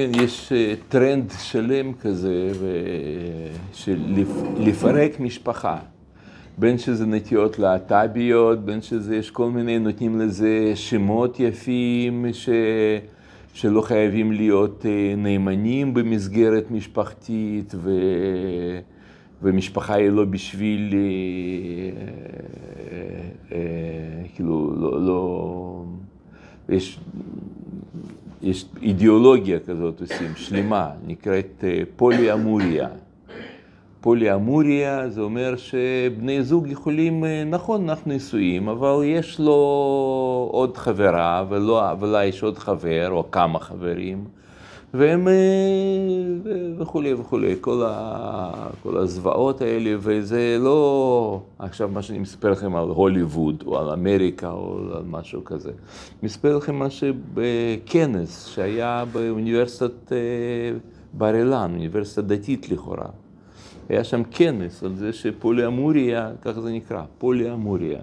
כן, יש אה, טרנד שלם כזה של לפרק משפחה. בין שזה נטיות להט"ביות, בין שזה, יש כל מיני, נותנים לזה שמות יפים ש... שלא חייבים להיות אה, נאמנים במסגרת משפחתית, ו... ומשפחה היא לא בשביל, אה, כאילו, לא, לא, יש יש אידיאולוגיה כזאת עושים, שלמה, נקראת אה, פוליאמוריה. פוליאמוריה זה אומר שבני זוג יכולים, אה, נכון, אנחנו נשואים, אבל יש לו עוד חברה, ולא, ולה יש עוד חבר, או כמה חברים. והם אה, וכולי וכולי, כל, ה, כל הזוועות האלה, וזה לא עכשיו מה שאני מספר לכם על הוליווד, או על אמריקה, או על משהו כזה. אני מספר לכם מה שבכנס שהיה באוניברסיטת אה, בר אילן, אוניברסיטה דתית לכאורה. היה שם כנס על זה שפוליאמוריה, ככה זה נקרא, פוליאמוריה.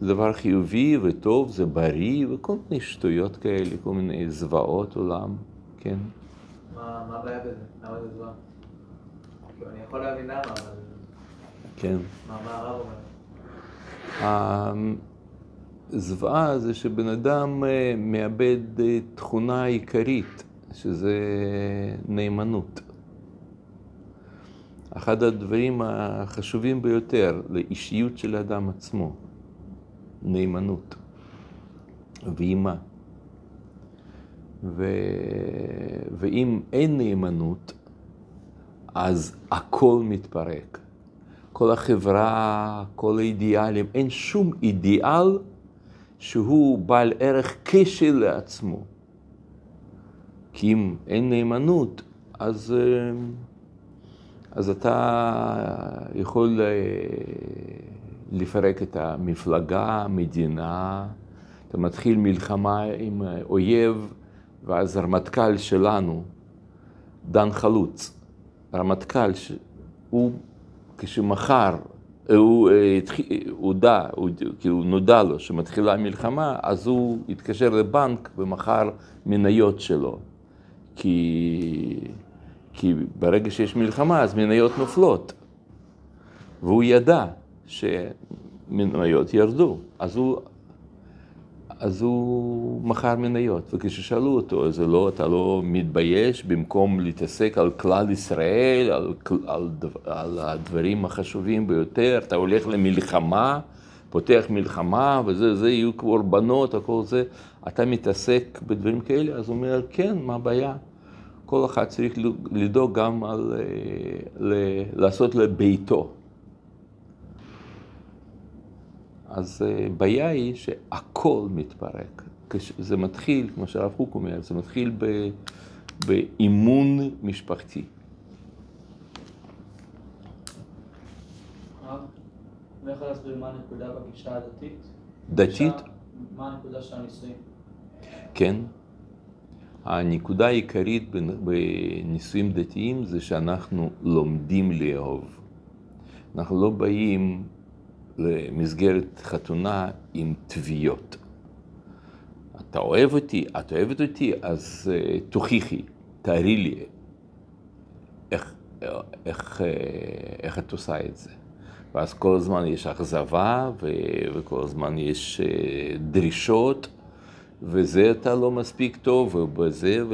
זה דבר חיובי וטוב, זה בריא, וכל מיני שטויות כאלה, כל מיני זוועות עולם. כן. מה הבעיה בזה? למה זה זוועה? אני יכול להבין למה, אבל... כן. מה הרב אומר? הזוועה זה שבן אדם אה, מאבד אה, תכונה עיקרית, שזה נאמנות. אחד הדברים החשובים ביותר לאישיות של האדם עצמו, נאמנות ואימה. ו... ואם אין נאמנות, אז הכל מתפרק. כל החברה, כל האידיאלים, אין שום אידיאל שהוא בעל ערך כשל לעצמו. כי אם אין נאמנות, אז, אז אתה יכול אה, לפרק את המפלגה, המדינה, אתה מתחיל מלחמה עם אויב ואז הרמטכ"ל שלנו, דן חלוץ, הרמטכ"ל, הוא כשמחר, הוא הודע, כאילו נודע לו שמתחילה המלחמה, אז הוא התקשר לבנק ומכר מניות שלו. כי, כי ברגע שיש מלחמה אז מניות נופלות. והוא ידע שמניות ירדו, אז הוא אז הוא מכר מניות, וכששאלו אותו, זה לא, אתה לא מתבייש במקום להתעסק על כלל ישראל, על, על, על הדברים החשובים ביותר, אתה הולך למלחמה, פותח מלחמה, וזה, זה יהיו קורבנות, הכל זה, אתה מתעסק בדברים כאלה, אז הוא אומר, כן, מה הבעיה? כל אחד צריך לדאוג גם על, אה, ל, לעשות לביתו. אז אה, בעיה היא שהכל מתפרק. זה מתחיל, כמו שהרב קוק אומר, זה מתחיל ב, באימון משפחתי. אני יכול להסביר מה הנקודה בגישה הדתית? דתית? מה הנקודה של הנישואים? כן. הנקודה העיקרית בנישואים דתיים זה שאנחנו לומדים לאהוב. אנחנו לא באים למסגרת חתונה עם תביעות. אתה אוהב אותי, את אוהבת אותי, אז uh, תוכיחי, תארי לי איך, איך, uh, איך את עושה את זה. ואז כל הזמן יש אכזבה, ו, וכל הזמן יש uh, דרישות, וזה אתה לא מספיק טוב, ובזה,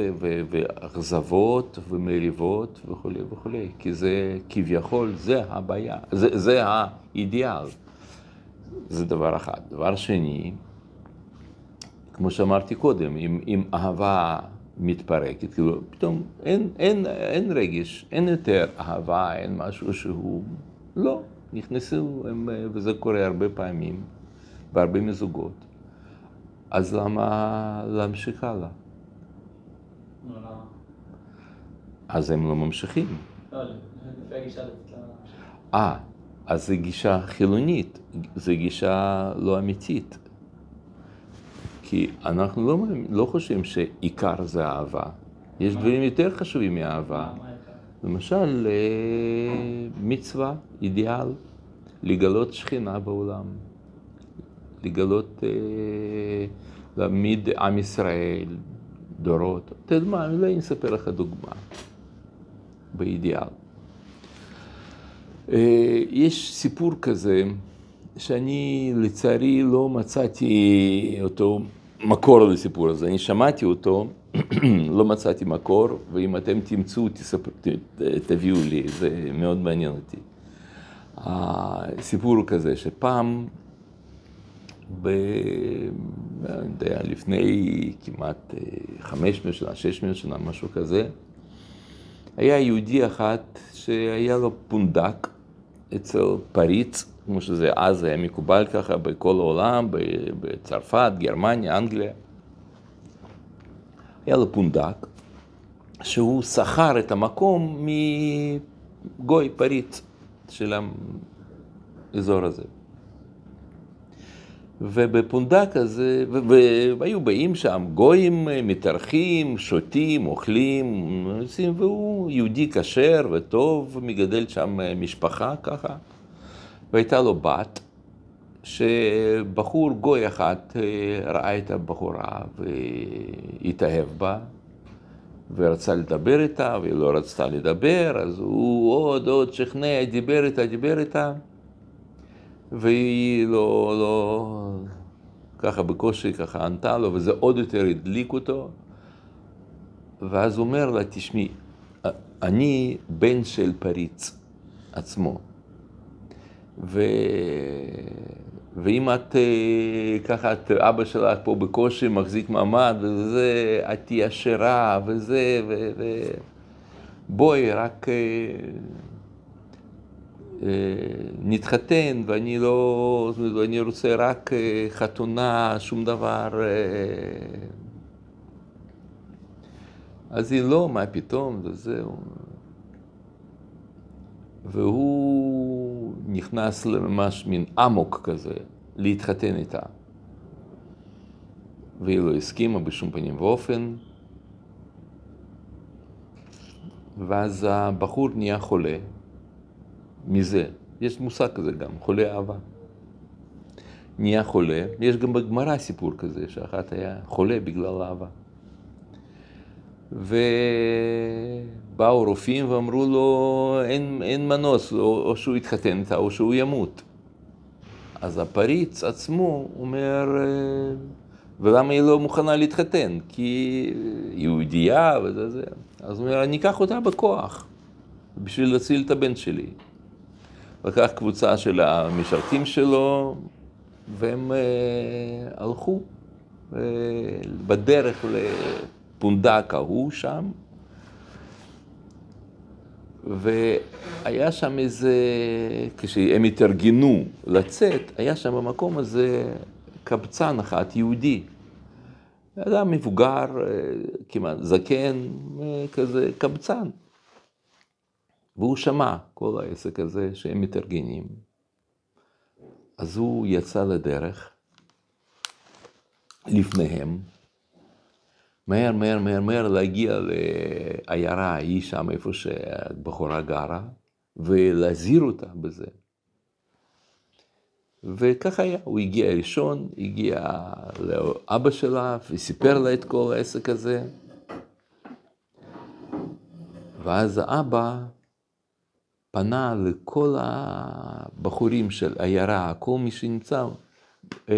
ואכזבות, ומריבות, וכולי וכולי. כי זה כביכול, זה הבעיה, זה, זה האידיאל. זה דבר אחד. דבר שני, כמו שאמרתי קודם, אם, אם אהבה מתפרקת, כאילו פתאום אין, אין, אין רגש, אין יותר אהבה, אין משהו שהוא... לא, נכנסו, הם, וזה קורה הרבה פעמים, בהרבה מזוגות. אז למה להמשיך הלאה? לא, לא. אז הם לא ממשיכים. לא. אה, אז זו גישה חילונית, זו גישה לא אמיתית. כי אנחנו לא, לא חושבים שעיקר זה אהבה. יש דברים יותר חשובים מאהבה. למשל, אה, מצווה, אידיאל, לגלות שכינה בעולם. לגלות, אה, להעמיד עם ישראל דורות. אתה יודע מה, אולי אני אספר לך דוגמה, באידיאל. אה, יש סיפור כזה, שאני לצערי לא מצאתי אותו מקור לסיפור הזה. אני שמעתי אותו, לא מצאתי מקור, ואם אתם תמצאו, תספר, תביאו לי, זה מאוד מעניין אותי. הסיפור הוא כזה, שפעם, ב... אני יודע, לפני כמעט 500 שנה, 600 שנה, משהו כזה, היה יהודי אחת שהיה לו פונדק אצל פריץ, כמו שזה אז היה מקובל ככה בכל העולם, בצרפת, גרמניה, אנגליה. היה לו פונדק, שהוא שכר את המקום מגוי פריץ של האזור הזה. ובפונדק הזה, והיו באים שם גויים, מתארחים, שותים, אוכלים, והוא יהודי כשר וטוב, מגדל שם משפחה ככה. והייתה לו בת, שבחור גוי אחד ראה את הבחורה והתאהב בה, ורצה לדבר איתה, והיא לא רצתה לדבר, אז הוא עוד עוד שכנע, דיבר איתה, דיבר איתה. והיא לא, לא, ככה בקושי ככה ענתה לו, וזה עוד יותר הדליק אותו. ואז הוא אומר לה, תשמעי, אני בן של פריץ עצמו. ו... ואם את ככה, את אבא שלך פה בקושי מחזיק מעמד, וזה, את תהיי עשירה, וזה, ו... ו... בואי, רק נתחתן, ואני לא, אני רוצה רק חתונה, שום דבר. אז היא לא, מה פתאום, וזהו. והוא נכנס לממש מין אמוק כזה, להתחתן איתה. והיא לא הסכימה בשום פנים ואופן. ואז הבחור נהיה חולה מזה. יש מושג כזה גם, חולה אהבה. נהיה חולה, יש גם בגמרא סיפור כזה, שאחת היה חולה בגלל אהבה. ובאו רופאים ואמרו לו, אין, אין מנוס, או, או שהוא יתחתן איתה או שהוא ימות. אז הפריץ עצמו אומר, ולמה היא לא מוכנה להתחתן? כי יהודייה וזה זה. אז הוא אומר, אני אקח אותה בכוח, בשביל להציל את הבן שלי. לקח קבוצה של המשרתים שלו, והם uh, הלכו uh, בדרך לפונדק ההוא שם, והיה שם איזה, כשהם התארגנו לצאת, היה שם במקום הזה קבצן אחת, יהודי. אדם מבוגר, כמעט זקן, כזה קבצן. והוא שמע כל העסק הזה שהם מתארגנים. אז הוא יצא לדרך לפניהם, מהר, מהר, מהר, מהר להגיע לעיירה ההיא שם, איפה שהבחורה גרה, ולהזהיר אותה בזה. וככה היה, הוא הגיע ראשון, הגיע לאבא שלה וסיפר לה את כל העסק הזה. ואז האבא פנה לכל הבחורים של עיירה, כל מי שנמצא, אה,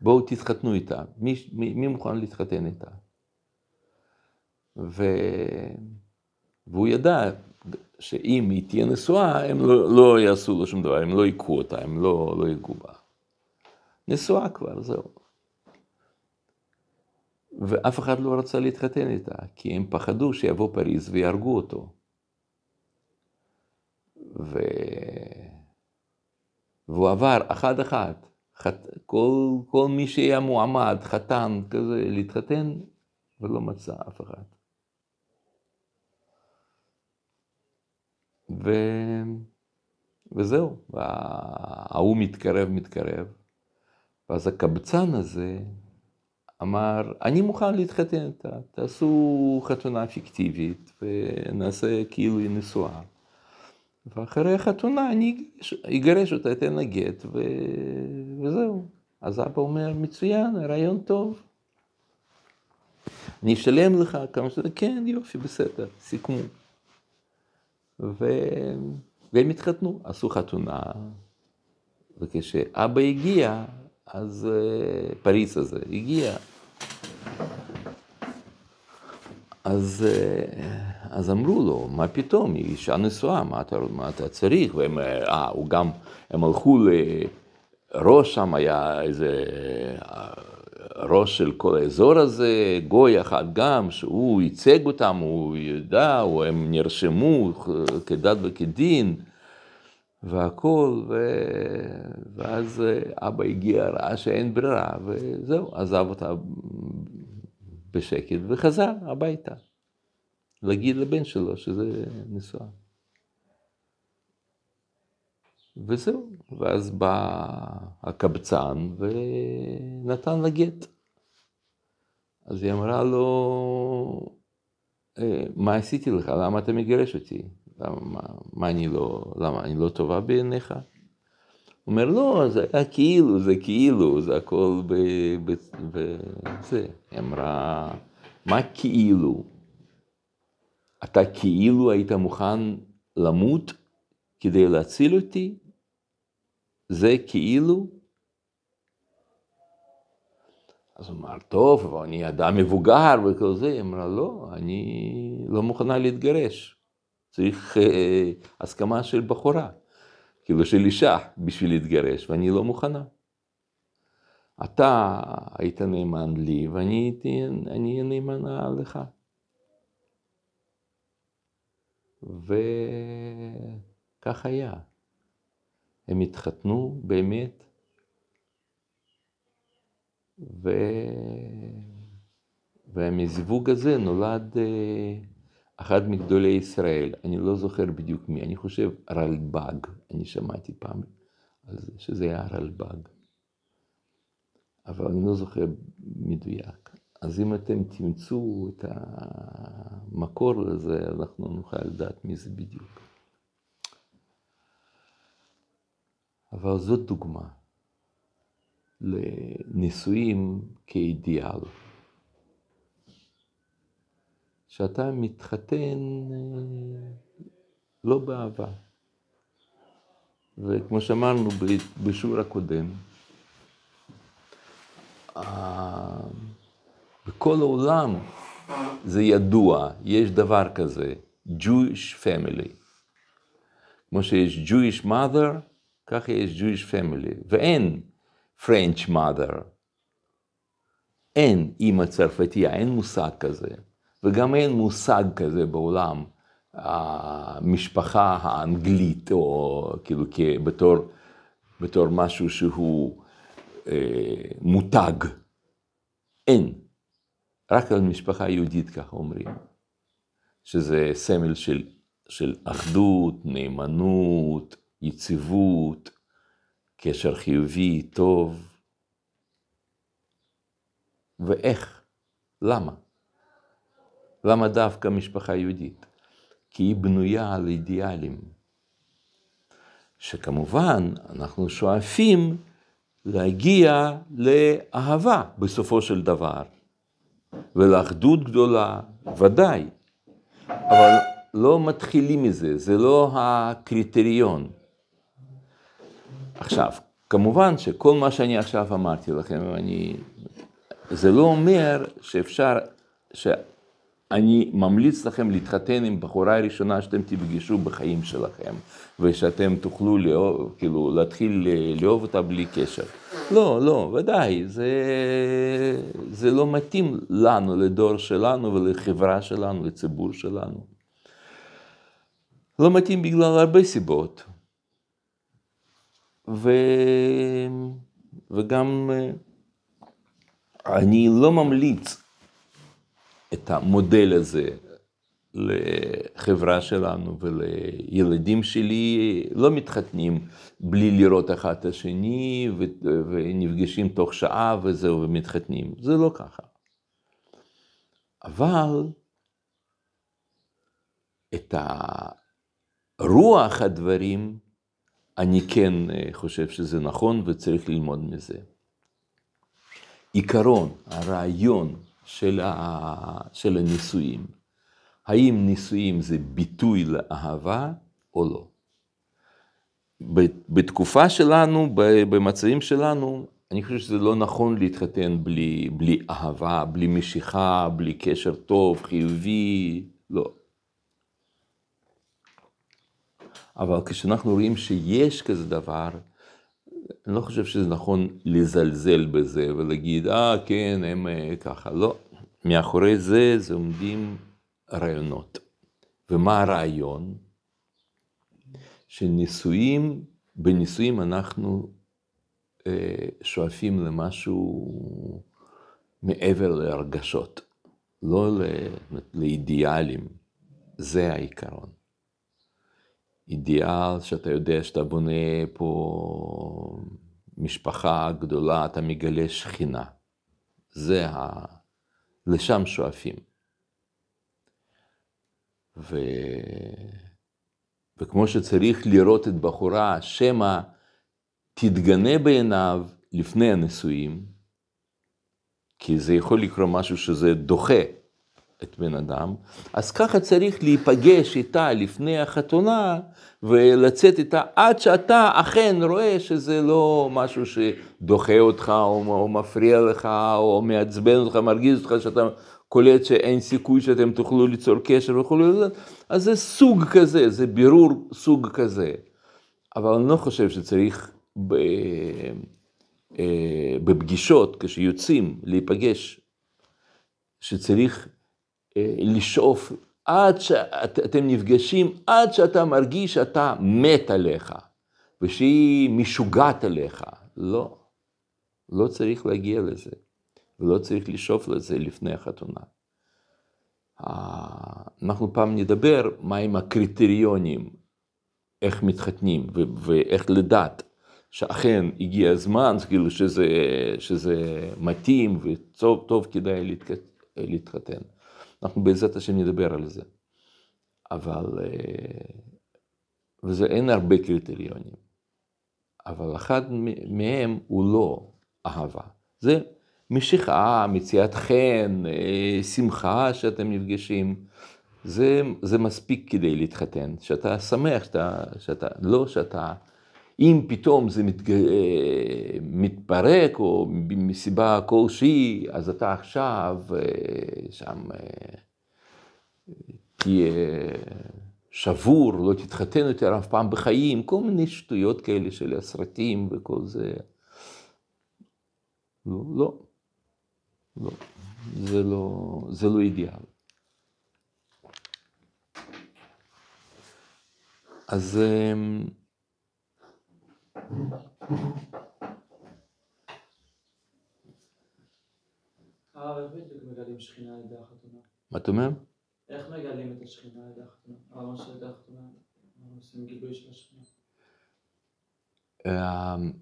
בואו תתחתנו איתה, מי, מי, מי מוכן להתחתן איתה? ו... והוא ידע שאם היא תהיה נשואה, הם לא, לא יעשו לו שום דבר, הם לא יקחו אותה, הם לא, לא ייגעו בה. נשואה כבר, זהו. ואף אחד לא רצה להתחתן איתה, כי הם פחדו שיבוא פריז ויהרגו אותו. והוא עבר אחד-אחד. כל, כל מי שהיה מועמד, חתן כזה, להתחתן, ולא מצא אף אחד. ו... וזהו, ההוא מתקרב, מתקרב, ואז הקבצן הזה אמר, אני מוכן להתחתן איתה, תעשו חתונה פיקטיבית ונעשה כאילו היא נשואה. ואחרי החתונה אני אגרש אותה, אתן לה גט, ו... וזהו. אז אבא אומר, מצוין, רעיון טוב. אני אשלם לך כמה שזה, כן, יופי, בסדר, סיכמו. ו... והם התחתנו, עשו חתונה, וכשאבא הגיע, אז אה, פריס הזה הגיע. אז, אה, אז אמרו לו, מה פתאום, היא אישה נשואה, מה אתה, מה אתה צריך? והם, אה, הוא גם, הם הלכו לראש שם, היה איזה אה, ראש של כל האזור הזה, גוי אחד גם, שהוא ייצג אותם, הוא ידע, או הם נרשמו כדת וכדין. והכל, ו... ואז אבא הגיע, ראה שאין ברירה, וזהו, עזב אותה בשקט וחזר הביתה. להגיד לבן שלו שזה נשואה. וזהו, ואז בא הקבצן ונתן לה גט. אז היא אמרה לו, "אה, מה עשיתי לך? למה אתה מגרש אותי? למה, מה, אני לא, למה, אני לא טובה בעיניך? אומר, לא, זה היה כאילו, זה כאילו, זה הכל ב... ב, ב זה. היא אמרה, מה כאילו? אתה כאילו היית מוכן למות כדי להציל אותי? זה כאילו? אז הוא אמר, טוב, אבל אני אדם מבוגר וכל זה. היא אמרה, לא, אני לא מוכנה להתגרש. צריך אה, הסכמה של בחורה, כאילו של אישה, בשביל להתגרש, ואני לא מוכנה. אתה היית נאמן לי, ואני אהיה נאמנה לך. וכך היה. הם התחתנו באמת, ו... ומזיווג הזה נולד אה, אחד מגדולי ישראל, אני לא זוכר בדיוק מי, אני חושב רלב"ג, אני שמעתי פעם על זה, שזה היה רלב"ג, אבל אני לא זוכר מדויק. אז אם אתם תמצאו את המקור לזה, אנחנו נוכל לדעת מי זה בדיוק. אבל זאת דוגמה לנישואים כאידיאל. שאתה מתחתן לא באהבה. וכמו שאמרנו בשיעור הקודם, בכל העולם זה ידוע, יש דבר כזה, Jewish family. כמו שיש Jewish mother, ככה יש Jewish family, ואין French mother. אין אימא צרפתייה, אין מושג כזה. וגם אין מושג כזה בעולם, המשפחה האנגלית, או כאילו בתור, בתור משהו שהוא אה, מותג. אין. רק על משפחה יהודית ככה אומרים, שזה סמל של, של אחדות, נאמנות, יציבות, קשר חיובי, טוב. ואיך? למה? למה דווקא משפחה יהודית? כי היא בנויה על אידיאלים, שכמובן אנחנו שואפים להגיע לאהבה בסופו של דבר, ולאחדות גדולה, ודאי, אבל לא מתחילים מזה, זה לא הקריטריון. עכשיו, כמובן שכל מה שאני עכשיו אמרתי לכם, אני, זה לא אומר שאפשר. אני ממליץ לכם להתחתן עם בחורה הראשונה שאתם תפגשו בחיים שלכם, ושאתם תוכלו לאהוב, כאילו, להתחיל לאהוב אותה בלי קשר. לא, לא, ודאי, זה, זה לא מתאים לנו, לדור שלנו ולחברה שלנו, לציבור שלנו. לא מתאים בגלל הרבה סיבות. ו... וגם אני לא ממליץ את המודל הזה לחברה שלנו ולילדים שלי, לא מתחתנים בלי לראות אחד את השני ונפגשים תוך שעה וזהו ומתחתנים, זה לא ככה. אבל את הרוח הדברים, אני כן חושב שזה נכון וצריך ללמוד מזה. עיקרון, הרעיון, של, ה, של הנישואים. האם נישואים זה ביטוי לאהבה או לא? בתקופה שלנו, במצבים שלנו, אני חושב שזה לא נכון להתחתן בלי, בלי אהבה, בלי משיכה, בלי קשר טוב, חיובי, לא. אבל כשאנחנו רואים שיש כזה דבר, אני לא חושב שזה נכון לזלזל בזה ולהגיד, אה, כן, הם אה, ככה. לא, מאחורי זה, זה עומדים רעיונות. ומה הרעיון? שנישואים, בנישואים אנחנו אה, שואפים למשהו מעבר להרגשות, לא לאידיאלים. זה העיקרון. אידיאל שאתה יודע שאתה בונה פה משפחה גדולה, אתה מגלה שכינה. זה ה... לשם שואפים. ו... וכמו שצריך לראות את בחורה, שמא תתגנה בעיניו לפני הנישואים, כי זה יכול לקרוא משהו שזה דוחה את בן אדם, אז ככה צריך להיפגש איתה לפני החתונה ולצאת איתה עד שאתה אכן רואה שזה לא משהו שדוחה אותך או, או מפריע לך או מעצבן אותך, מרגיז אותך, שאתה קולט שאין סיכוי שאתם תוכלו ליצור קשר וכולי, אז זה סוג כזה, זה בירור סוג כזה. אבל אני לא חושב שצריך ב, אה, בפגישות, כשיוצאים להיפגש, שצריך אה, לשאוף עד שאתם נפגשים, עד שאתה מרגיש שאתה מת עליך, ושהיא משוגעת עליך. לא, לא צריך להגיע לזה, ולא צריך לשאוף לזה לפני החתונה. אנחנו פעם נדבר מהם הקריטריונים, איך מתחתנים ואיך לדעת שאכן הגיע הזמן, כאילו שזה, שזה מתאים וטוב כדאי להתחתן. אנחנו בעזרת השם נדבר על זה. אבל, אה, וזה אין הרבה קריטריונים. אבל אחד מהם הוא לא אהבה. זה משיכה, מציאת חן, אה, שמחה שאתם נפגשים. זה, זה מספיק כדי להתחתן, שאתה שמח, שאתה, שאתה, לא שאתה, אם פתאום זה מת, אה, מתפרק או מסיבה כלשהי, אז אתה עכשיו שם תהיה שבור, לא תתחתן יותר אף פעם בחיים, כל מיני שטויות כאלה של הסרטים וכל זה. לא, לא, לא, זה לא, זה לא אידיאל. אז... הרב, איך בדיוק מגלים שכינה על ידי החתונה? מה אתה אומר? איך מגלים את השכינה על ידי החתונה? של ידי החתונה, עושים גילוי של השכינה. אמ,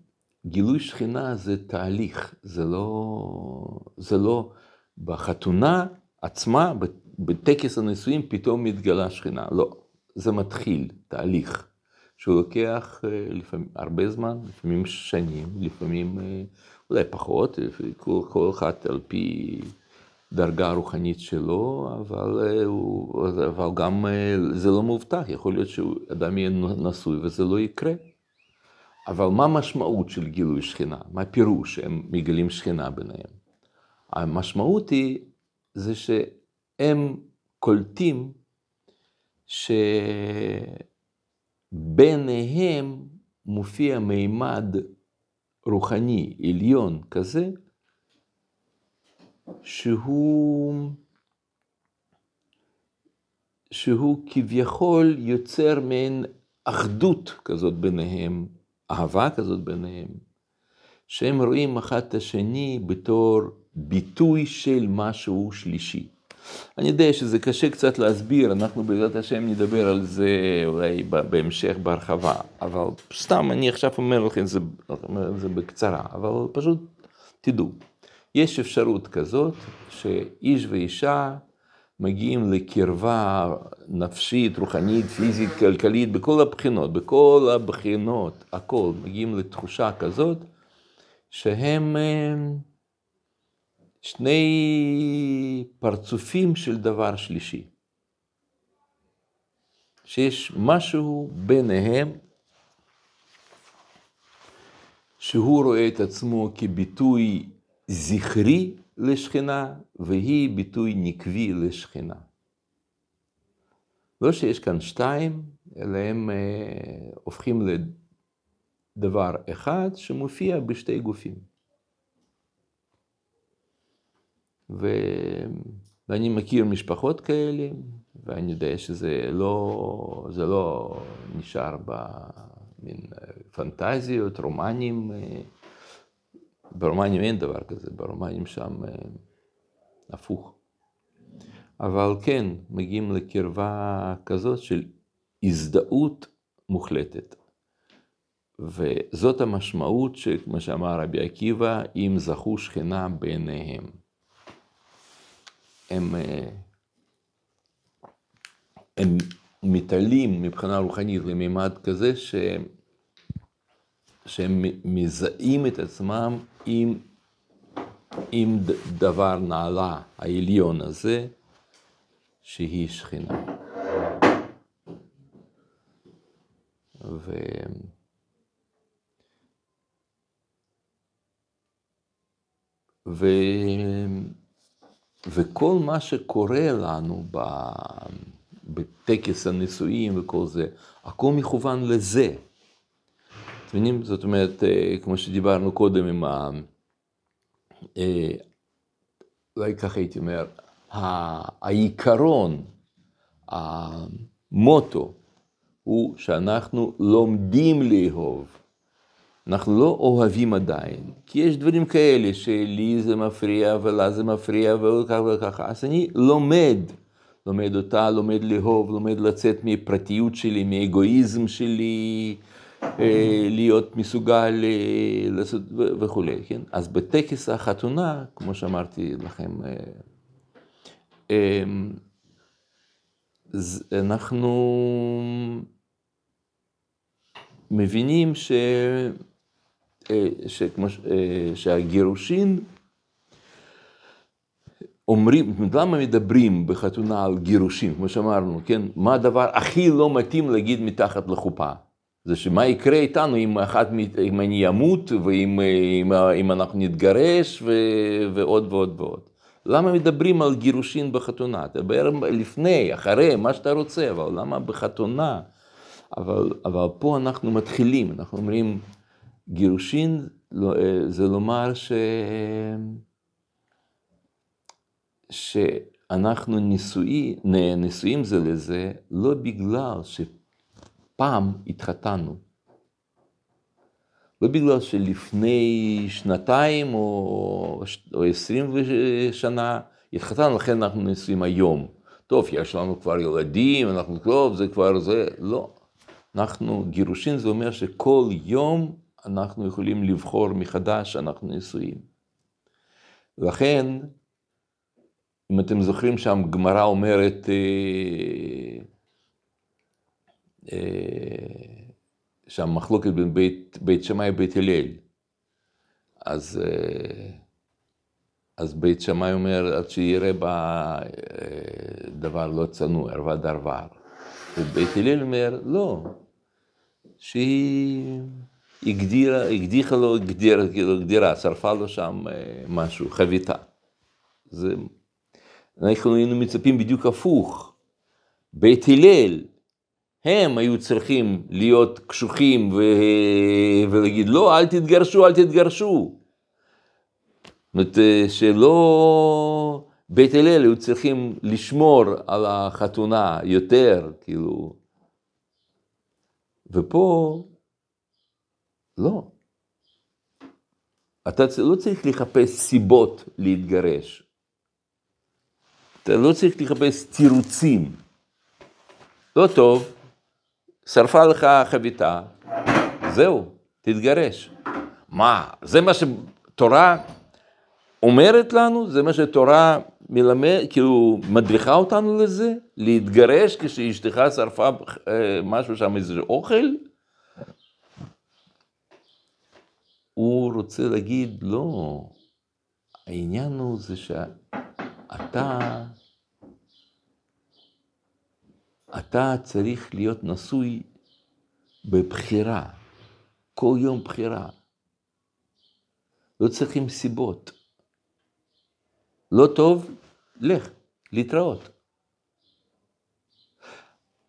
גילוי שכינה זה תהליך, זה לא, זה לא בחתונה עצמה, בטקס הנישואים פתאום מתגלה שכינה, לא, זה מתחיל, תהליך, שהוא לוקח אה, לפעמים הרבה זמן, לפעמים שנים, לפעמים אה, אולי פחות, כל, כל אחד על פי דרגה רוחנית שלו, אבל, אה, אבל גם זה לא מובטח, יכול להיות שאדם יהיה נשוי וזה לא יקרה. אבל מה המשמעות של גילוי שכינה? מה הפירוש שהם מגלים שכינה ביניהם? המשמעות היא, זה שהם קולטים שביניהם מופיע מימד רוחני עליון כזה, שהוא, שהוא כביכול יוצר מעין אחדות כזאת ביניהם, אהבה כזאת ביניהם, שהם רואים אחד את השני בתור ביטוי של משהו שלישי. אני יודע שזה קשה קצת להסביר, אנחנו בעזרת השם נדבר על זה אולי בהמשך בהרחבה, אבל סתם אני עכשיו אומר לכם זה, אומר זה בקצרה, אבל פשוט תדעו, יש אפשרות כזאת שאיש ואישה מגיעים לקרבה נפשית, רוחנית, פיזית, כלכלית, בכל הבחינות, בכל הבחינות, הכל, מגיעים לתחושה כזאת שהם, שני פרצופים של דבר שלישי. שיש משהו ביניהם שהוא רואה את עצמו כביטוי זכרי לשכינה, והיא ביטוי נקבי לשכינה. לא שיש כאן שתיים, אלא הם אה, הופכים לדבר אחד שמופיע בשתי גופים. ו... ואני מכיר משפחות כאלה, ואני יודע שזה לא, לא נשאר במין פנטזיות, רומנים. ברומנים אין דבר כזה, ברומנים שם הפוך. אבל כן, מגיעים לקרבה כזאת של הזדהות מוחלטת. וזאת המשמעות שכמו שאמר רבי עקיבא, אם זכו שכינה ביניהם. הם, הם מתעלים מבחינה רוחנית למימד כזה ש, שהם מזהים את עצמם עם, עם דבר נעלה, העליון הזה, שהיא שכינה. ו... ו... וכל מה שקורה לנו ב... בטקס הנישואים וכל זה, הכל מכוון לזה. אתם מבינים? זאת אומרת, אה, כמו שדיברנו קודם עם ה... אה, אולי ככה הייתי אומר, העיקרון, המוטו, הוא שאנחנו לומדים לאהוב. אנחנו לא אוהבים עדיין, כי יש דברים כאלה שלי זה מפריע ולה זה מפריע וככה וככה, אז אני לומד, לומד אותה, לומד לאהוב, לומד לצאת מפרטיות שלי, מאגואיזם שלי, אה, להיות מסוגל אה, לעשות וכולי, כן? אז בטקס החתונה, כמו שאמרתי לכם, אה, אנחנו מבינים ש... שכמו, שהגירושין אומרים, למה מדברים בחתונה על גירושין, כמו שאמרנו, כן? מה הדבר הכי לא מתאים להגיד מתחת לחופה? זה שמה יקרה איתנו אם, אחת, אם אני אמות ואם אם, אם אנחנו נתגרש ו, ועוד ועוד ועוד. למה מדברים על גירושין בחתונה? תדבר לפני, אחרי, מה שאתה רוצה, אבל למה בחתונה? אבל, אבל פה אנחנו מתחילים, אנחנו אומרים, גירושין לא, זה לומר ש... שאנחנו נישואי, נישואים זה לזה לא בגלל שפעם התחתנו. לא בגלל שלפני שנתיים או עשרים שנה התחתנו, לכן אנחנו נישואים היום. טוב, יש לנו כבר ילדים, אנחנו טוב, זה כבר זה, לא. אנחנו, גירושין זה אומר שכל יום אנחנו יכולים לבחור מחדש, אנחנו נשואים. לכן, אם אתם זוכרים שם, גמרא אומרת, אה, אה, שם מחלוקת בין בית, בית שמאי ובית הלל. אז, אה, אז בית שמאי אומר, עד שיראה בה דבר לא צנוע, ערווה דרבר. ובית הלל אומר, לא, שהיא... הגדירה, הקדיחה לו, הגדירה, כאילו הגדירה, שרפה לו שם משהו, חביתה. זה, אנחנו היינו מצפים בדיוק הפוך. בית הלל, הם היו צריכים להיות קשוחים ו... ולהגיד, לא, אל תתגרשו, אל תתגרשו. זאת אומרת, שלא... בית הלל היו צריכים לשמור על החתונה יותר, כאילו. ופה לא. אתה לא צריך לחפש סיבות להתגרש. אתה לא צריך לחפש תירוצים. לא טוב, שרפה לך חביתה, זהו, תתגרש. מה, זה מה שתורה אומרת לנו? זה מה שתורה מלמד, כאילו, מדריכה אותנו לזה? להתגרש כשאשתך שרפה אה, משהו שם, איזה אוכל? הוא רוצה להגיד, לא, העניין הוא זה שאתה, אתה צריך להיות נשוי בבחירה, כל יום בחירה. לא צריכים סיבות. לא טוב, לך, להתראות.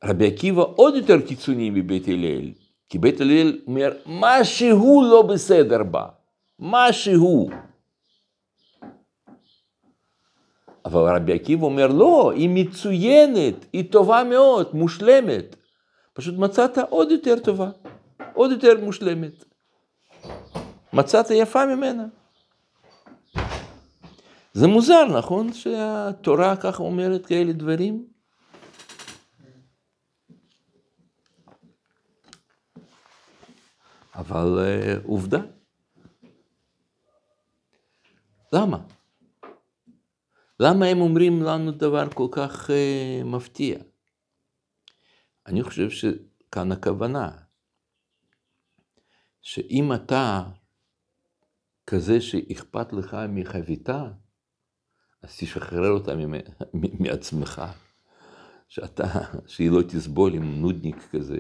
רבי עקיבא עוד יותר קיצוני מבית הלל, כי בית הלל אומר, משהו לא בסדר בה, משהו. אבל רבי עקיבא אומר, לא, היא מצוינת, היא טובה מאוד, מושלמת. פשוט מצאת עוד יותר טובה, עוד יותר מושלמת. מצאת יפה ממנה. זה מוזר, נכון, שהתורה ככה אומרת כאלה דברים? אבל uh, עובדה. למה? למה הם אומרים לנו דבר כל כך uh, מפתיע? אני חושב שכאן הכוונה, שאם אתה כזה שאכפת לך מחביתה, אז תשחרר אותה מעצמך, שאתה, שהיא לא תסבול עם נודניק כזה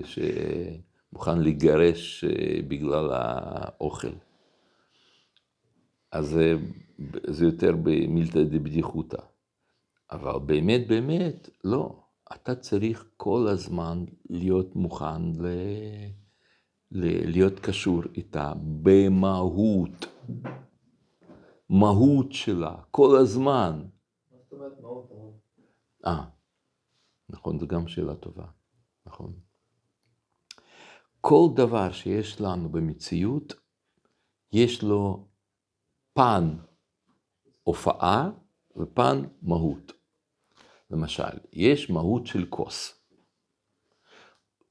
שמוכן לגרש אה, בגלל האוכל. אז זה, זה יותר במילתא דבדיחותא. אבל באמת, באמת, לא. אתה צריך כל הזמן להיות מוכן ל... ל... להיות קשור איתה במהות. מהות שלה, כל הזמן. מה זאת אומרת מהות? אה, נכון, זו גם שאלה טובה, נכון. כל דבר שיש לנו במציאות, יש לו פן הופעה ופן מהות. למשל, יש מהות של כוס.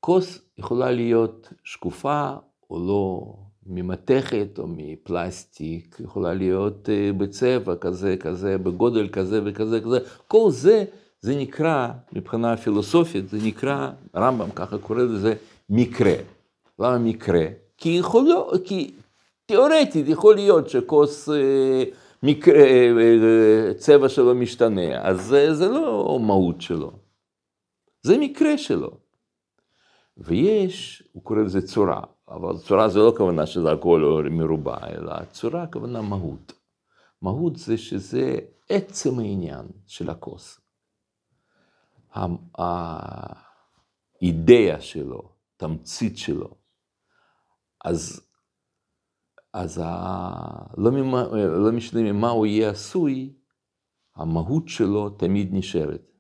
כוס יכולה להיות שקופה או לא ממתכת או מפלסטיק, יכולה להיות אה, בצבע כזה, כזה, בגודל כזה וכזה, כזה. כל זה, זה נקרא, מבחינה פילוסופית, זה נקרא, הרמב"ם ככה קורא לזה מקרה. למה מקרה? כי יכול להיות, כי תיאורטית יכול להיות שכוס אה, מקרה, אה, צבע שלו משתנה, אז זה, זה לא מהות שלו, זה מקרה שלו. ויש, הוא קורא לזה צורה. אבל צורה זה לא כוונה שזה הכל מרובע, אלא צורה כוונה מהות. מהות זה שזה עצם העניין של הכוס. האידאה שלו, תמצית שלו. אז, אז ה... לא, ממה, לא משנה ממה הוא יהיה עשוי, המהות שלו תמיד נשארת.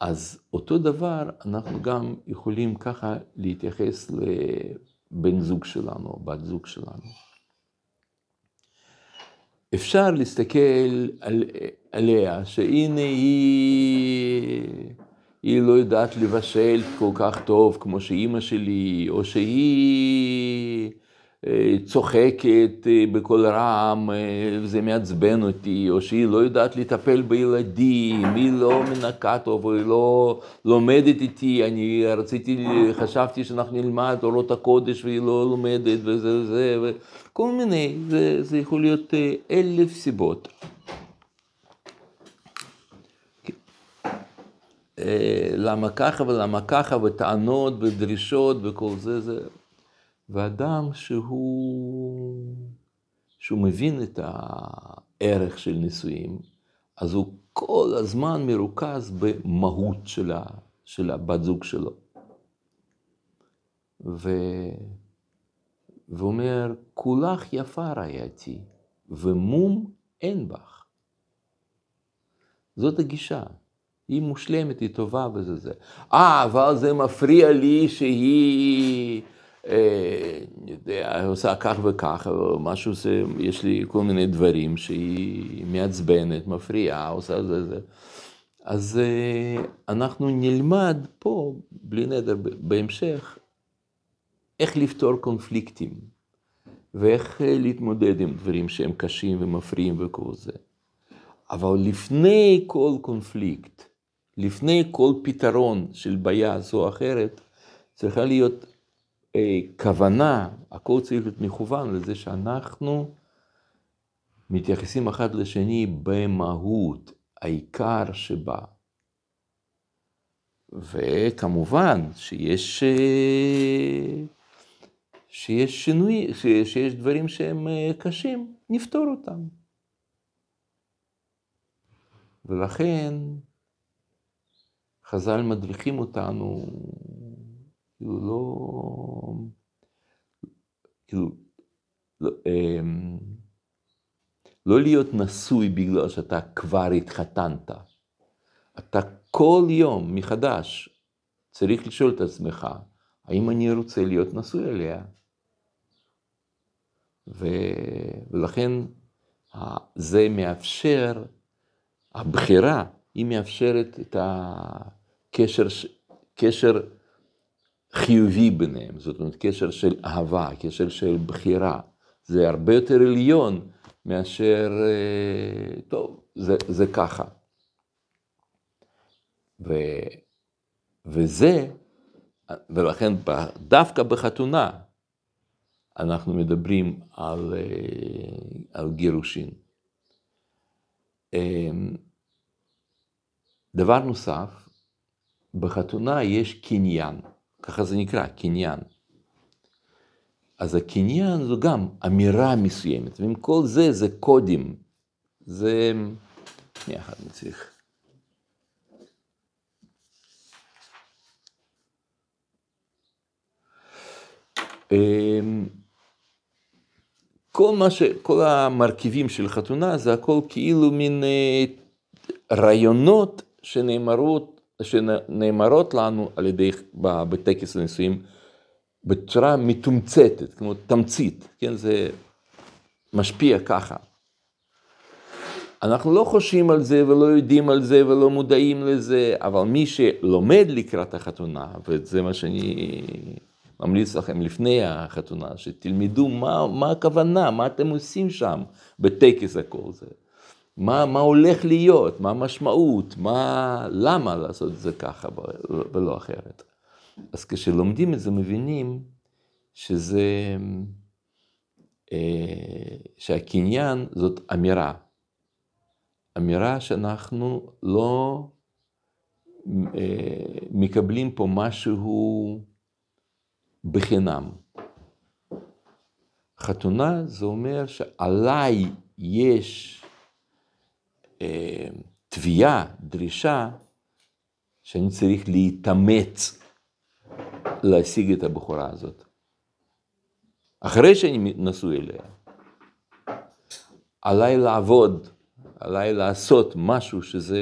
אז אותו דבר אנחנו גם יכולים ככה להתייחס לבן זוג שלנו, בת זוג שלנו. אפשר להסתכל על, עליה, שהנה היא, היא לא יודעת לבשל כל כך טוב כמו שאימא שלי, או שהיא צוחקת אה, בקול רם, אה, וזה מעצבן אותי, או שהיא לא יודעת לטפל בילדים, היא לא מנקה טוב, היא לא לומדת איתי, אני רציתי, חשבתי שאנחנו נלמד אורות הקודש והיא לא לומדת וזה וזה, וכל מיני, זה, זה יכול להיות אה, אלף סיבות. למה ככה ולמה ככה, וטענות ודרישות וכל זה, זה... ואדם שהוא, שהוא מבין את הערך של נישואים, אז הוא כל הזמן מרוכז במהות של, ה, של הבת זוג שלו. ו... ואומר, כולך יפה רעייתי, ומום אין בך. זאת הגישה. היא מושלמת, היא טובה וזה זה. אה, אבל זה מפריע לי שהיא... אה, יודע, עושה כך וכך, או משהו, זה, יש לי כל מיני דברים שהיא מעצבנת, מפריעה, עושה זה זה. אז אה, אנחנו נלמד פה, בלי נדר, בהמשך, איך לפתור קונפליקטים, ואיך אה, להתמודד עם דברים שהם קשים ומפריעים וכל זה. אבל לפני כל קונפליקט, לפני כל פתרון של בעיה זו או אחרת, צריכה להיות כוונה, הכל צריך להיות מכוון לזה שאנחנו מתייחסים אחד לשני במהות, העיקר שבה. וכמובן שיש, אה, שיש שינוי, שיש דברים שהם אה, קשים, נפתור אותם. ולכן חז"ל מדריכים אותנו, כאילו לא, כאילו, לא, אמ, לא להיות נשוי בגלל שאתה כבר התחתנת. אתה כל יום מחדש צריך לשאול את עצמך, האם אני רוצה להיות נשוי אליה? ו... ולכן זה מאפשר, הבחירה, היא מאפשרת את הקשר קשר חיובי ביניהם, זאת אומרת קשר של אהבה, קשר של בחירה. זה הרבה יותר עליון מאשר, אה, טוב, זה, זה ככה. ו, וזה, ולכן דווקא בחתונה אנחנו מדברים על, אה, על גירושין. אמ, דבר נוסף, בחתונה יש קניין, ככה זה נקרא, קניין. אז הקניין זו גם אמירה מסוימת, ועם כל זה זה קודים. זה... שנייה אני צריך. אמ, כל מה ש... כל המרכיבים של חתונה זה הכל כאילו מין אה, רעיונות שנאמרות, שנאמרות לנו על ידי, בטקס הנישואים. בצורה מתומצתת, כמו תמצית, כן, זה משפיע ככה. אנחנו לא חושבים על זה ולא יודעים על זה ולא מודעים לזה, אבל מי שלומד לקראת החתונה, וזה מה שאני ממליץ לכם לפני החתונה, שתלמדו מה, מה הכוונה, מה אתם עושים שם בטקס הכל זה. מה, מה הולך להיות, מה המשמעות, מה, למה לעשות את זה ככה ולא אחרת. אז כשלומדים את זה מבינים שזה, אה, שהקניין זאת אמירה. אמירה שאנחנו לא אה, מקבלים פה משהו בחינם. חתונה זה אומר שעליי יש תביעה, דרישה, שאני צריך להתאמץ להשיג את הבחורה הזאת. אחרי שאני נשוי אליה. עליי לעבוד, עליי לעשות משהו שזה...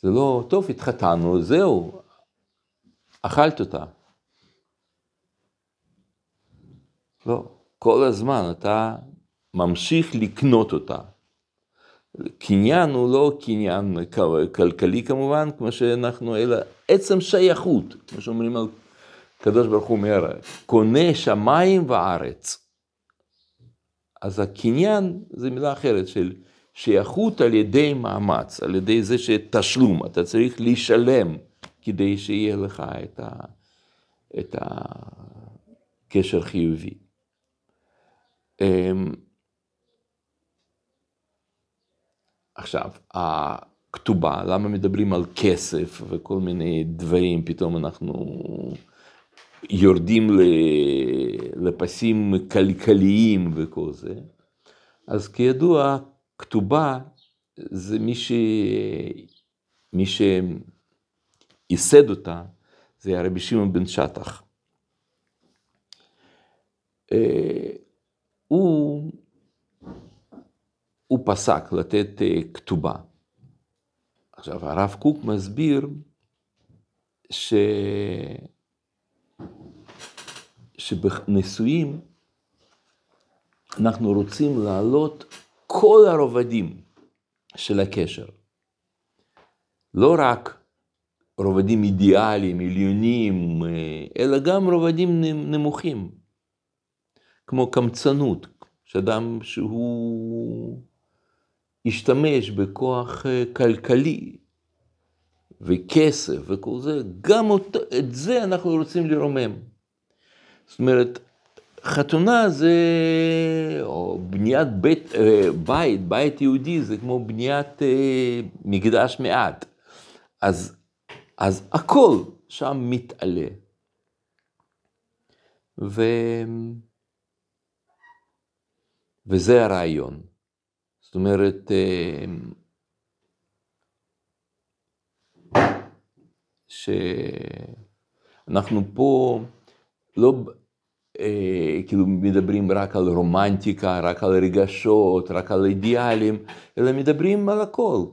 זה לא, טוב, התחתנו, זהו, אכלת אותה. לא, כל הזמן אתה ממשיך לקנות אותה. קניין הוא לא קניין כלכלי כמובן, כמו שאנחנו, אלא עצם שייכות, כמו שאומרים על הקדוש ברוך הוא אומר, קונה שמיים וארץ. אז הקניין זה מילה אחרת של שייכות על ידי מאמץ, על ידי זה שתשלום, אתה צריך לשלם כדי שיהיה לך את, ה, את הקשר חיובי. אמ, עכשיו, הכתובה, למה מדברים על כסף וכל מיני דברים, פתאום אנחנו יורדים לפסים כלכליים וכל זה. אז כידוע, כתובה זה מי, ש... מי שייסד אותה, זה הרבי שמעון בן שטח. אה, הוא הוא פסק לתת אה, כתובה. עכשיו, הרב קוק מסביר ש... שבנישואים אנחנו רוצים להעלות כל הרובדים של הקשר. לא רק רובדים אידיאליים, עליונים, אה, אלא גם רובדים נמוכים, כמו קמצנות, שאדם שהוא השתמש בכוח אה, כלכלי וכסף וכל זה, גם אותו, את זה אנחנו רוצים לרומם. זאת אומרת, חתונה זה, או בניית בית, אה, בית, בית יהודי זה כמו בניית אה, מקדש מעט. אז, אז הכל שם מתעלה. ו... וזה הרעיון. זאת אומרת, אה, שאנחנו פה לא אה, כאילו מדברים רק על רומנטיקה, רק על רגשות, רק על אידיאלים, אלא מדברים על הכל.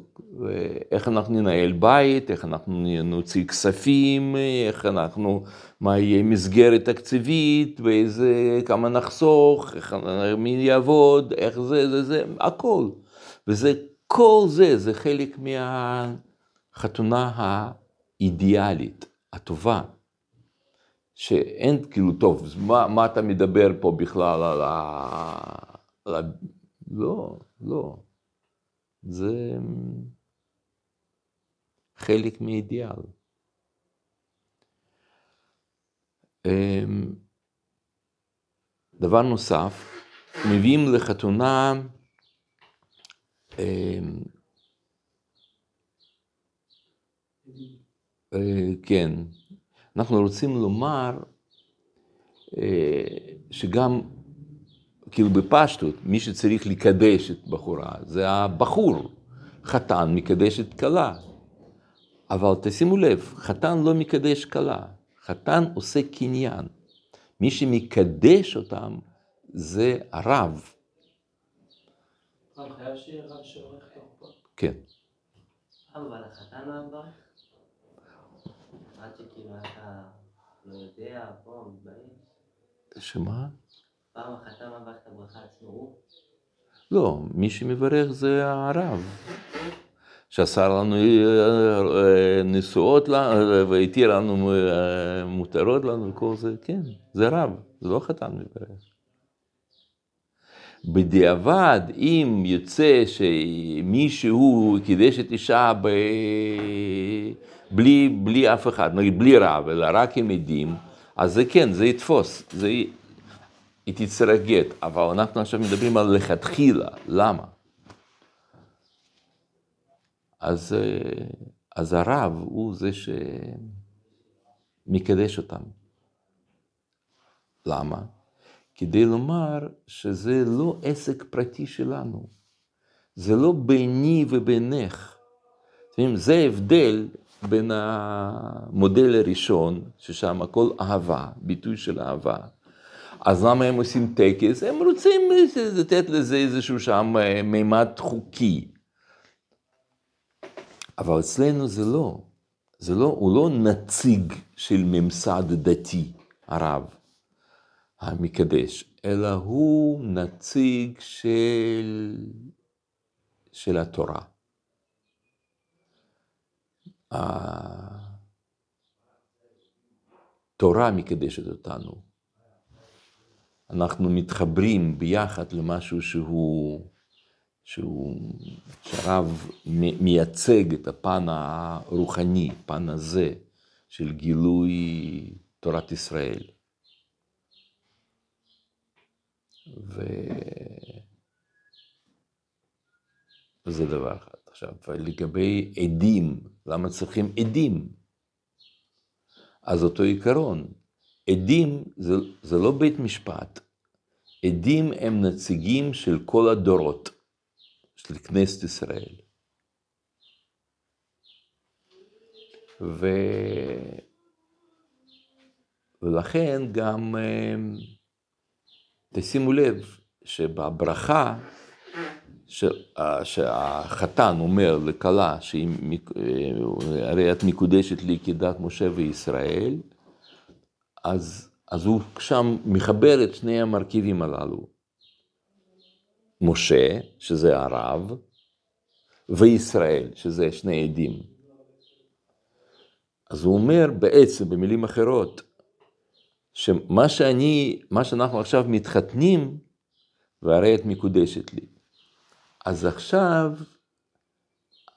איך אנחנו ננהל בית, איך אנחנו נוציא כספים, איך אנחנו, מה יהיה מסגרת תקציבית, ואיזה, כמה נחסוך, איך, מי יעבוד, איך זה, זה, זה, הכל. וזה, כל זה, זה חלק מהחתונה האידיאלית, הטובה. שאין, כאילו, טוב, מה, מה אתה מדבר פה בכלל על ה... על ה... לא, לא. זה חלק מאידיאל. אמ, דבר נוסף, מביאים לחתונה אמ, אה, כן, אנחנו רוצים לומר אה, שגם, כאילו בפשטות, מי שצריך לקדש את בחורה זה הבחור, חתן מקדש את כלה. אבל תשימו לב, חתן לא מקדש כלה, חתן עושה קניין. מי שמקדש אותם זה הרב. חייב שיהיה רב שעורך החופה? כן. אבל החתן לא מברך? עד שכאילו אתה לא יודע, פה מתבייש. שמה? פעם החתן מברך את הברכה עצמו? לא, מי שמברך זה הרב. שעשה לנו אה, אה, נשואות והתיר לנו אה, מותרות לנו וכל זה, כן, זה רב, זה לא חתן מברך. בדיעבד, אם יוצא שמישהו קידש את אישה ב... בלי, בלי אף אחד, נגיד בלי רב, אלא רק עם עדים, אז זה כן, זה יתפוס, זה... היא תצטרך גט, אבל אנחנו עכשיו מדברים על לכתחילה, למה? אז, אז הרב הוא זה שמקדש אותם. למה? כדי לומר שזה לא עסק פרטי שלנו, זה לא ביני ובינך. זה ההבדל בין המודל הראשון, ששם הכל אהבה, ביטוי של אהבה. אז למה הם עושים טקס? הם רוצים לתת לזה איזשהו שם אה, מימד חוקי. אבל אצלנו זה לא. זה לא, הוא לא נציג של ממסד דתי, הרב המקדש, אלא הוא נציג של, של התורה. התורה מקדשת אותנו. אנחנו מתחברים ביחד למשהו שהוא, שהוא, שהרב מייצג את הפן הרוחני, הפן הזה של גילוי תורת ישראל. ו... וזה דבר אחד. עכשיו, לגבי עדים, למה צריכים עדים? אז אותו עיקרון, עדים זה, זה לא בית משפט, עדים הם נציגים של כל הדורות, של כנסת ישראל. ו... ולכן גם תשימו לב שבברכה שהחתן אומר לכלה, הרי את מקודשת לי כדת משה וישראל, אז, אז הוא שם מחבר את שני המרכיבים הללו. משה, שזה הרב, וישראל, שזה שני עדים. אז הוא אומר בעצם, במילים אחרות, שמה שאני, מה שאנחנו עכשיו מתחתנים, והרי את מקודשת לי. אז עכשיו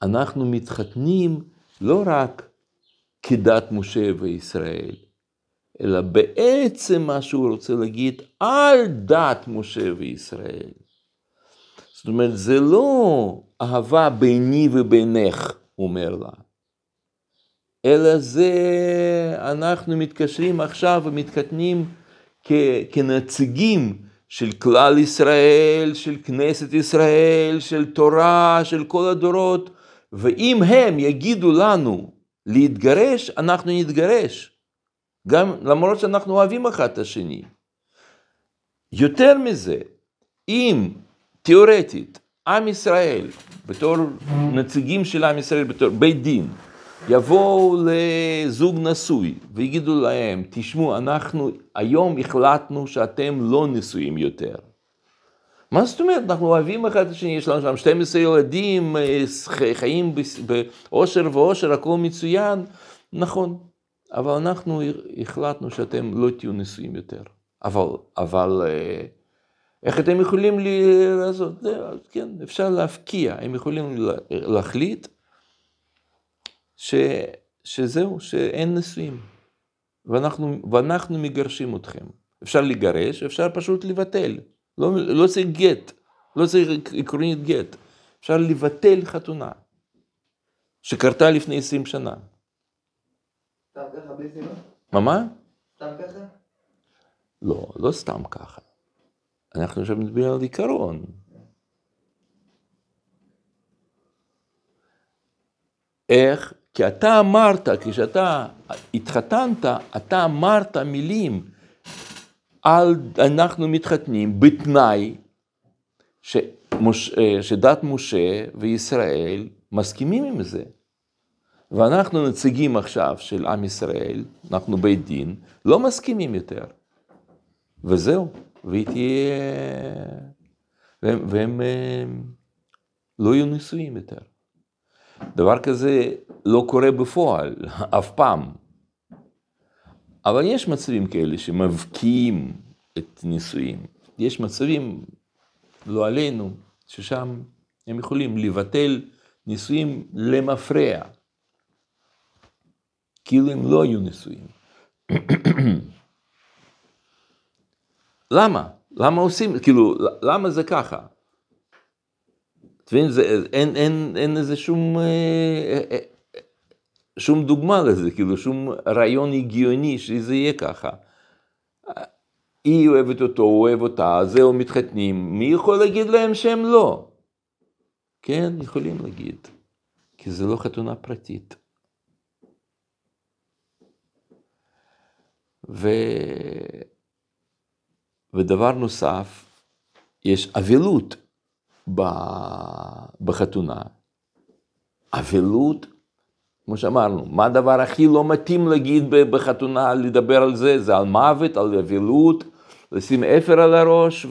אנחנו מתחתנים לא רק כדת משה וישראל, אלא בעצם מה שהוא רוצה להגיד על דת משה וישראל. זאת אומרת, זה לא אהבה ביני ובינך, הוא אומר לה, אלא זה, אנחנו מתקשרים עכשיו ומתחתנים כ, כנציגים של כלל ישראל, של כנסת ישראל, של תורה, של כל הדורות, ואם הם יגידו לנו להתגרש, אנחנו נתגרש, גם למרות שאנחנו אוהבים אחד את השני. יותר מזה, אם תיאורטית עם ישראל, בתור נציגים של עם ישראל, בתור בית דין, יבואו לזוג נשוי ויגידו להם, תשמעו, אנחנו היום החלטנו שאתם לא נשואים יותר. מה זאת אומרת? אנחנו אוהבים אחד את השני, יש לנו שם 12 ילדים, חיים באושר ואושר, הכל מצוין, נכון, אבל אנחנו החלטנו שאתם לא תהיו נשואים יותר. אבל, אבל איך אתם יכולים לעשות? כן, אפשר להפקיע, הם יכולים להחליט ש, שזהו, שאין נישואים, ואנחנו, ואנחנו מגרשים אתכם. אפשר לגרש, אפשר פשוט לבטל, לא, לא צריך גט, לא צריך עקרונית גט, אפשר לבטל חתונה, שקרתה לפני עשרים שנה. סתם ככה, בלי סיבה? מה מה? סתם ככה? לא, לא סתם ככה. אנחנו עכשיו מדברים על עיקרון. איך? כי אתה אמרת, כשאתה התחתנת, אתה אמרת מילים על אנחנו מתחתנים בתנאי שמוש, שדת משה וישראל מסכימים עם זה. ואנחנו נציגים עכשיו של עם ישראל, אנחנו בית דין, לא מסכימים יותר. וזהו, והיא תהיה... והם, והם לא יהיו נשואים יותר. דבר כזה לא קורה בפועל, אף פעם. אבל יש מצבים כאלה שמבקיעים את נישואים. יש מצבים, לא עלינו, ששם הם יכולים לבטל נישואים למפרע. כאילו הם לא היו נשואים. למה? למה עושים, כאילו, למה זה ככה? מבין, אין, אין, אין איזה שום, אה, אה, שום דוגמה לזה, כאילו, שום רעיון הגיוני שזה יהיה ככה. היא אוהבת אותו, הוא אוהב אותה, זהו, מתחתנים, מי יכול להגיד להם שהם לא? כן, יכולים להגיד, כי זה לא חתונה פרטית. ו... ודבר נוסף, יש אבלות בחתונה. אבלות, כמו שאמרנו, מה הדבר הכי לא מתאים להגיד בחתונה, לדבר על זה? זה על מוות, על אבלות, לשים אפר על הראש,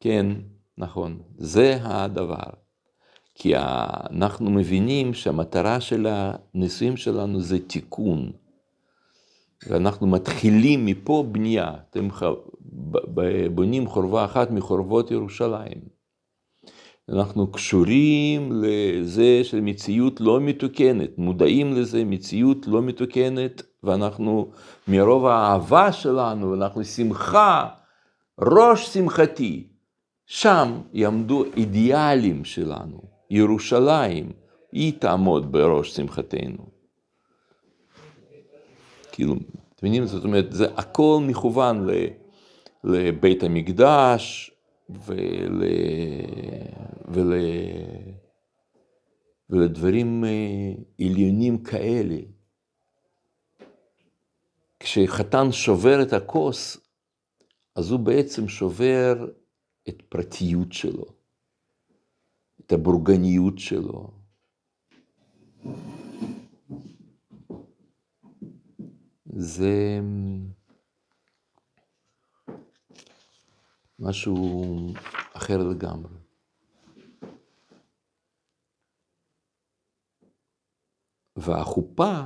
וכן, נכון, זה הדבר. כי אנחנו מבינים שהמטרה של הנישואים שלנו זה תיקון. ואנחנו מתחילים מפה בנייה, אתם בונים חורבה אחת מחורבות ירושלים. אנחנו קשורים לזה של מציאות לא מתוקנת, מודעים לזה, מציאות לא מתוקנת, ואנחנו מרוב האהבה שלנו, אנחנו שמחה, ראש שמחתי, שם יעמדו אידיאלים שלנו, ירושלים, היא תעמוד בראש שמחתנו. כאילו, אתם מבינים? זאת אומרת, זה הכל מכוון לבית המקדש ול... ול... ולדברים אה, עליונים כאלה. כשחתן שובר את הכוס, אז הוא בעצם שובר את פרטיות שלו, את הבורגניות שלו. זה משהו אחר לגמרי. והחופה,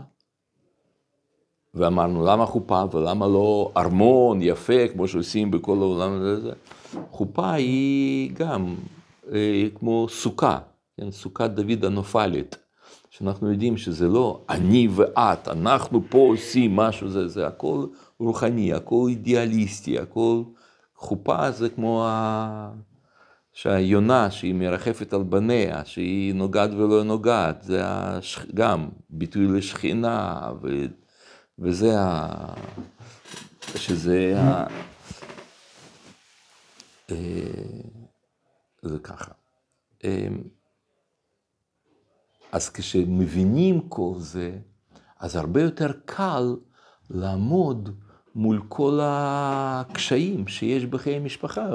ואמרנו למה חופה ולמה לא ארמון יפה כמו שעושים בכל העולם הזה, חופה היא גם אה, כמו סוכה, כן? סוכת דוד הנופלת. שאנחנו יודעים שזה לא אני ואת, אנחנו פה עושים משהו, זה, זה הכל רוחני, הכל אידיאליסטי, הכל חופה זה כמו, ה, שהיונה שהיא מרחפת על בניה, שהיא נוגעת ולא נוגעת, זה השכ... גם ביטוי לשכינה, ו... וזה ה... שזה ה... אה, זה ככה. אז כשמבינים כל זה, אז הרבה יותר קל לעמוד מול כל הקשיים שיש בחיי משפחה,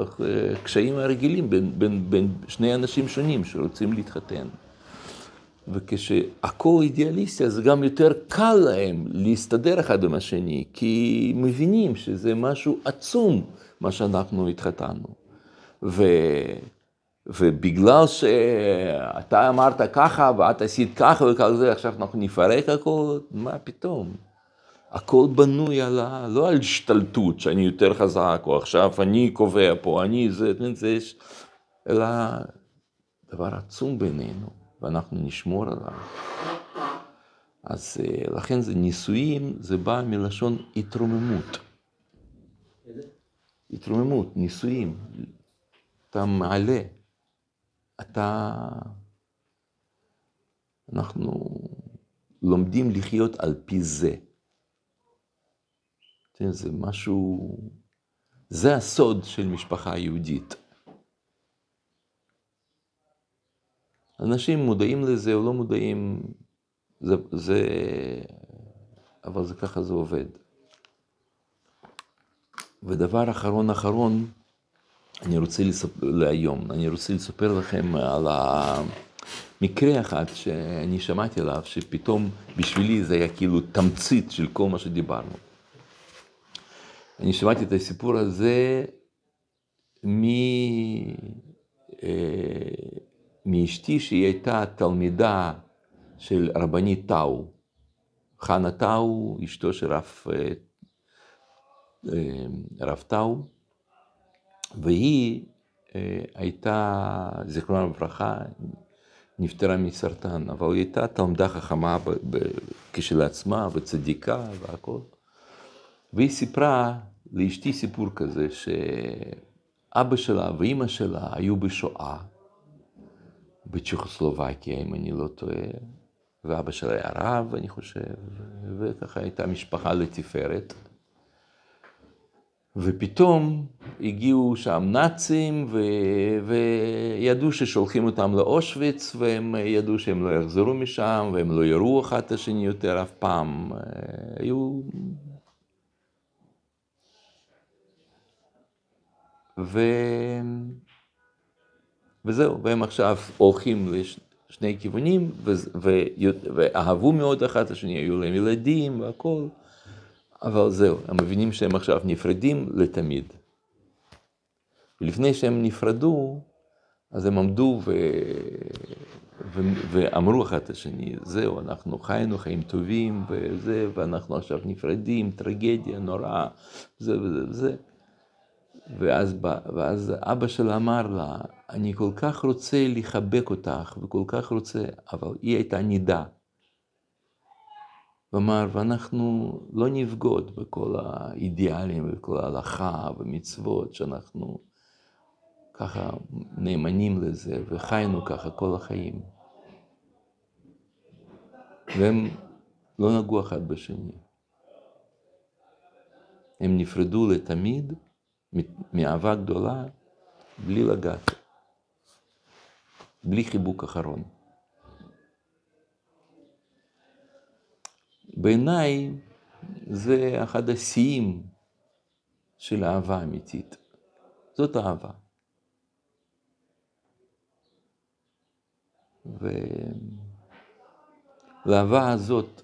קשיים הרגילים בין, בין, בין שני אנשים שונים שרוצים להתחתן. וכשהכול אידיאליסטי, אז גם יותר קל להם להסתדר אחד עם השני, כי מבינים שזה משהו עצום, מה שאנחנו התחתנו. ו... ובגלל שאתה אמרת ככה ואת עשית ככה וככה זה, עכשיו אנחנו נפרק הכל, מה פתאום? הכל בנוי על ה... לא על השתלטות, שאני יותר חזק, או עכשיו אני קובע פה, אני זה, זה יש, אלא דבר עצום בינינו, ואנחנו נשמור עליו. אז לכן זה נישואים, זה בא מלשון התרוממות. התרוממות, נישואים. אתה מעלה, אתה... אנחנו לומדים לחיות על פי זה. זה משהו, זה הסוד של משפחה יהודית. אנשים מודעים לזה או לא מודעים, זה, זה, אבל זה ככה זה עובד. ודבר אחרון אחרון, אני רוצה לספר להיום, אני רוצה לספר לכם על המקרה אחד שאני שמעתי עליו, שפתאום בשבילי זה היה כאילו תמצית של כל מה שדיברנו. אני שמעתי את הסיפור הזה מ... מאשתי שהיא הייתה תלמידה של רבנית טאו. חנה טאו, אשתו של רב, רב טאו, והיא הייתה, זיכרונה לברכה, נפטרה מסרטן, אבל היא הייתה תלמידה חכמה כשלעצמה וצדיקה והכל. והיא סיפרה לאשתי סיפור כזה, שאבא שלה ואימא שלה היו בשואה, בצ'כוסלובקיה, אם אני לא טועה, ואבא שלה היה רב, אני חושב, וככה הייתה משפחה לתפארת. ופתאום הגיעו שם נאצים, ו... וידעו ששולחים אותם לאושוויץ, והם ידעו שהם לא יחזרו משם, והם לא יראו אחד את השני יותר אף פעם. היו ו... וזהו, והם עכשיו הולכים לשני כיוונים, ו... ו... ואהבו מאוד אחד את השני, היו להם ילדים והכול, אבל זהו, הם מבינים שהם עכשיו נפרדים לתמיד. ולפני שהם נפרדו, אז הם עמדו ו... ו... ואמרו אחד את השני, זהו, אנחנו חיינו חיים טובים, וזה, ואנחנו עכשיו נפרדים, טרגדיה נוראה, זה וזה וזה. ואז, ואז אבא שלה אמר לה, אני כל כך רוצה לחבק אותך, וכל כך רוצה, אבל היא הייתה נידה. ואמר, ואנחנו לא נבגוד בכל האידיאלים וכל ההלכה ומצוות שאנחנו ככה נאמנים לזה, וחיינו ככה כל החיים. והם לא נגעו אחד בשני. הם נפרדו לתמיד. מאהבה גדולה, בלי לגעת, בלי חיבוק אחרון. בעיניי זה אחד השיאים של אהבה אמיתית. זאת אהבה. ולאהבה הזאת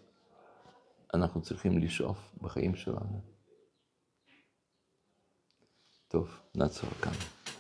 אנחנו צריכים לשאוף בחיים שלנו. טוב, נעצור כאן.